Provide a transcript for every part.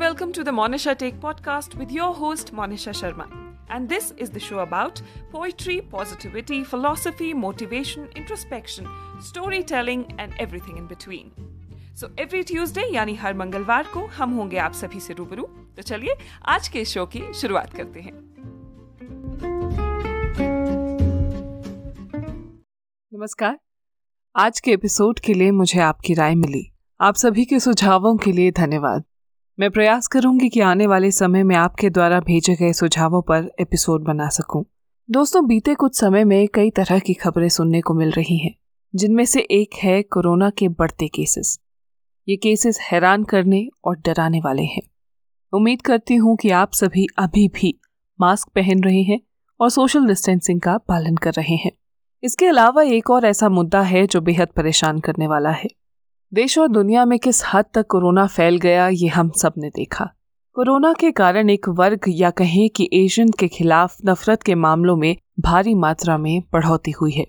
welcome to the Monisha Take podcast with your host Monisha Sharma. And this is the show about poetry, positivity, philosophy, motivation, introspection, storytelling and everything in between. So every Tuesday यानी हर मंगलवार को हम होंगे आप सभी से रूबरू तो चलिए आज के शो की शुरुआत करते हैं नमस्कार आज के एपिसोड के लिए मुझे आपकी राय मिली आप सभी के सुझावों के लिए धन्यवाद मैं प्रयास करूँगी कि आने वाले समय में आपके द्वारा भेजे गए सुझावों पर एपिसोड बना सकूँ। दोस्तों, बीते कुछ समय में कई तरह की खबरें सुनने को मिल रही हैं, जिनमें से एक है कोरोना के बढ़ते केसेस। ये केसेस हैरान करने और डराने वाले हैं। उम्मीद करती हूँ कि आप सभी अभी भी मास्क पहन रहे हैं और सोशल डिस्टेंसिंग का पालन कर रहे हैं। इसके अलावा एक और ऐसा मुद्दा है जो बेहद परेशान करने वाला है। देश और दुनिया में किस हद तक कोरोना फैल गया, ये हम सबने देखा। कोरोना के कारण एक वर्ग या कहें कि एशियन के खिलाफ नफरत के मामलों में भारी मात्रा में बढ़ोतरी हुई है।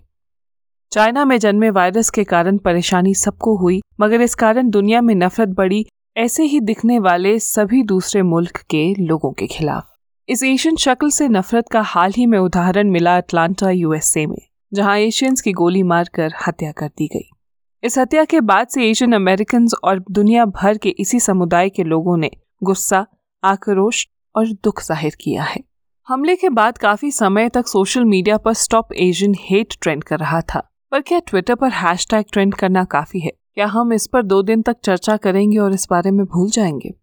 चाइना में जन्मे वायरस के कारण परेशानी सबको हुई, मगर इस कारण दुनिया में नफरत बढ़ी, ऐसे ही दिखने वाले सभी दूसरे मुल्क के लोगों के खिलाफ। इस एशियन शक्ल से नफरत का हाल ही में उदाहरण मिला अटलांटा, यूएसए में, जहाँ एशियंस की गोली मारकर हत्या कर दी गई। इस हत्या के बाद से एशियन अमेरिकन और दुनिया भर के इसी समुदाय के लोगों ने गुस्सा, आक्रोश और दुख ज़ाहिर किया है। हमले के बाद काफ़ी समय तक सोशल मीडिया पर स्टॉप एशियन हेट ट्रेंड कर रहा था। पर क्या ट्विटर पर हैशटैग ट्रेंड करना काफ़ी है? क्या हम इस पर दो दिन तक चर्चा करेंगे और इस बारे में भूल जाएँगे?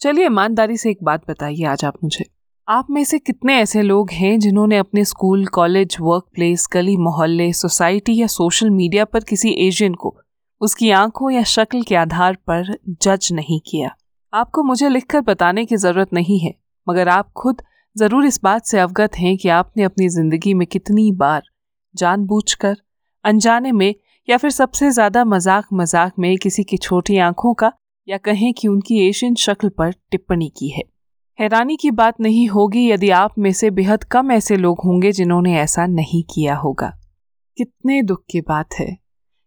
चलिए ईमानदारी से एक बात बताइए आज आप मुझे। आप में से कितने ऐसे लोग हैं जिन्होंने अपने स्कूल, कॉलेज वर्क प्लेस गली, मोहल्ले सोसाइटी या सोशल मीडिया पर किसी एशियन को उसकी आँखों या शक्ल के आधार पर जज नहीं किया? आपको मुझे लिखकर बताने की ज़रूरत नहीं है, मगर आप खुद ज़रूर इस बात से अवगत हैं कि आपने अपनी ज़िंदगी में कितनी बार जानबूझकर, अनजाने में या फिर सबसे ज़्यादा मज़ाक मज़ाक में किसी की छोटी आँखों का या कहें कि उनकी एशियन शक्ल पर टिप्पणी की है। हैरानी की बात नहीं होगी यदि आप में से बेहद कम ऐसे लोग होंगे जिन्होंने ऐसा नहीं किया होगा। कितने दुख की बात है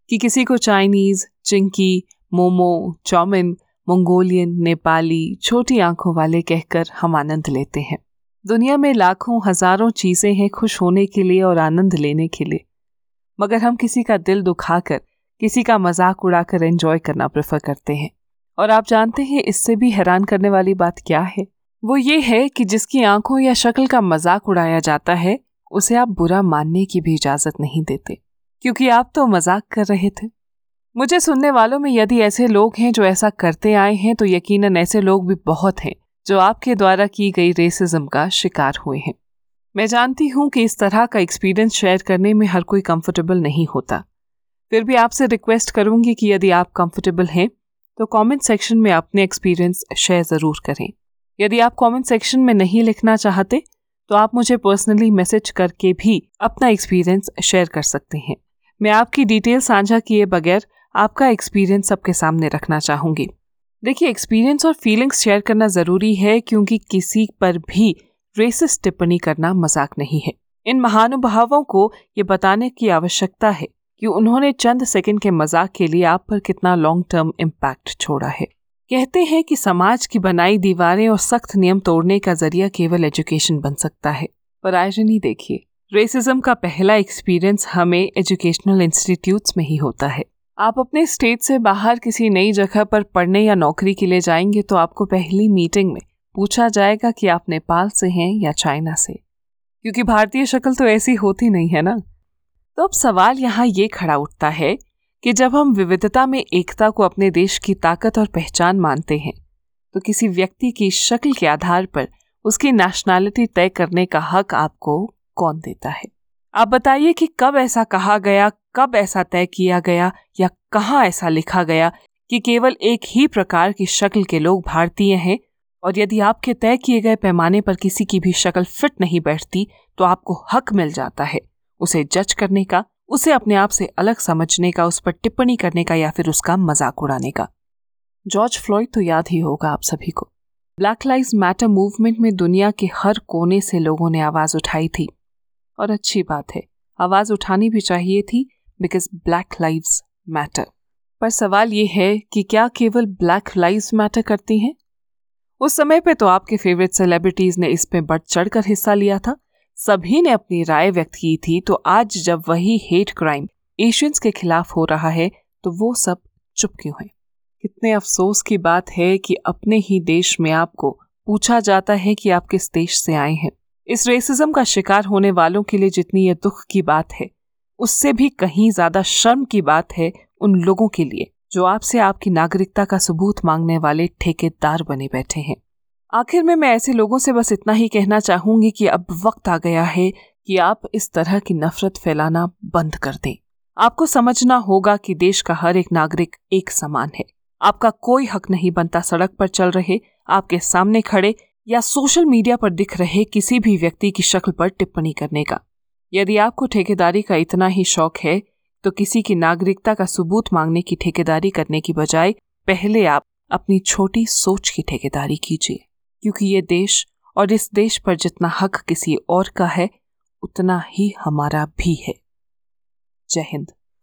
कि किसी को Chinese, chinky, momo chowmein Mongolian, Nepali, छोटी आँखों वाले कहकर हम आनंद लेते हैं। दुनिया में लाखों, हज़ारों चीज़ें हैं खुश होने के लिए और आनंद लेने के लिए। मगर हम किसी का दिल दुखाकर, किसी का मज़ाक उड़ाकर एंजॉय करना प्रेफर करते हैं। और आप जानते हैं इससे भी हैरान करने वाली बात क्या है? वो ये है कि जिसकी आँखों या शक्ल का मज़ाक उड़ाया जाता है, उसे आप बुरा मानने की भी इजाज़त नहीं देते, क्योंकि आप तो मज़ाक कर रहे थे। मुझे सुनने वालों में यदि ऐसे लोग हैं जो ऐसा करते आए हैं तो यकीनन ऐसे लोग भी बहुत हैं, जो आपके द्वारा की गई रेसिज्म का शिकार हुए हैं। मैं जानती हूँ कि इस तरह का एक्सपीरियंस शेयर करने में हर कोई कंफर्टेबल नहीं होता। फिर भी आपसे रिक्वेस्ट करूँगी कि यदि आप कंफर्टेबल हैं तो कमेंट सेक्शन में अपने एक्सपीरियंस शेयर ज़रूर करें। यदि आप कमेंट सेक्शन में नहीं लिखना चाहते तो आप मुझे पर्सनली मैसेज करके भी अपना एक्सपीरियंस शेयर कर सकते हैं। मैं आपकी डिटेल साझा किए बगैर आपका एक्सपीरियंस सबके सामने रखना चाहूँगी। देखिए एक्सपीरियंस और फीलिंग्स शेयर करना ज़रूरी है क्योंकि किसी पर भी रेसिस टिप्पणी करना मज़ाक नहीं है। इन महानुभावों को ये बताने की आवश्यकता है कि उन्होंने चंद सेकंड के मज़ाक के लिए आप पर कितना लॉन्ग टर्म इम्पैक्ट छोड़ा है। कहते हैं कि समाज की बनाई दीवारें और सख्त नियम तोड़ने का ज़रिया केवल एजुकेशन बन सकता है। पर आयजनी देखिए रेसिज्म का पहला एक्सपीरियंस हमें एजुकेशनल इंस्टीट्यूट्स में ही होता है। आप अपने स्टेट से बाहर किसी नई जगह पर पढ़ने या नौकरी के लिए जाएँगे तो आपको पहली मीटिंग में पूछा जाएगा कि आप नेपाल से हैं या चाइना से। क्योंकि भारतीय शक्ल तो ऐसी होती नहीं है ना? तो अब सवाल यहाँ ये खड़ा उठता है कि जब हम विविधता में एकता को अपने देश की ताकत और पहचान मानते हैं तो किसी व्यक्ति की शक्ल के आधार पर उसकी नेशनैलिटी तय करने का हक आपको कौन देता है? आप बताइए कि कब ऐसा कहा गया, कब ऐसा तय किया गया या कहाँ ऐसा लिखा गया कि केवल एक ही प्रकार की शक्ल के लोग भारतीय हैं और यदि आपके तय किए गए पैमाने पर किसी की भी शक्ल फिट नहीं बैठती तो आपको हक मिल जाता है उसे जज करने का उसे अपने आप से अलग समझने का, उस पर टिप्पणी करने का या फिर उसका मज़ाक उड़ाने का। जॉर्ज फ्लॉइड तो याद ही होगा आप सभी को। ब्लैक लाइव मैटर मूवमेंट में दुनिया के हर कोने से लोगों ने आवाज़ उठाई थी। और अच्छी बात है, आवाज़ उठानी भी चाहिए थी बिकॉज़ ब्लैक लाइव्स मैटर पर सवाल ये है कि क्या केवल ब्लैक लाइव्स मैटर करती हैं? उस समय पे तो आपके फेवरेट सेलिब्रिटीज ने इस पे बढ़ चढ़कर हिस्सा लिया था। सभी ने अपनी राय व्यक्त की थी तो आज जब वही हेट क्राइम एशियंस के खिलाफ हो रहा है तो वो सब चुप क्यों है? कितने अफसोस की बात है कि अपने ही देश में आपको पूछा जाता है कि आप किस देश से आए हैं। इस रेसिज्म का शिकार होने वालों के लिए जितनी ये दुख की बात है, उससे भी कहीं ज़्यादा शर्म की बात है उन लोगों के लिए, जो आपसे आपकी नागरिकता का सबूत मांगने वाले ठेकेदार बने बैठे हैं। आखिर में मैं ऐसे लोगों से बस इतना ही कहना चाहूँगी कि अब वक्त आ गया है कि आप इस तरह की नफरत फैलाना बंद कर दें। आपको समझना होगा कि देश का हर एक नागरिक एक समान है। आपका कोई हक नहीं बनता सड़क पर चल रहे, आपके सामने खड़े या सोशल मीडिया पर दिख रहे किसी भी व्यक्ति की शक्ल पर टिप्पणी करने का। यदि आपको ठेकेदारी का इतना ही शौक है तो किसी की नागरिकता का सबूत मांगने की ठेकेदारी करने की बजाय पहले आप अपनी छोटी सोच की ठेकेदारी कीजिए। क्योंकि ये देश और इस देश पर जितना हक किसी और का है, उतना ही हमारा भी है। जय हिंद।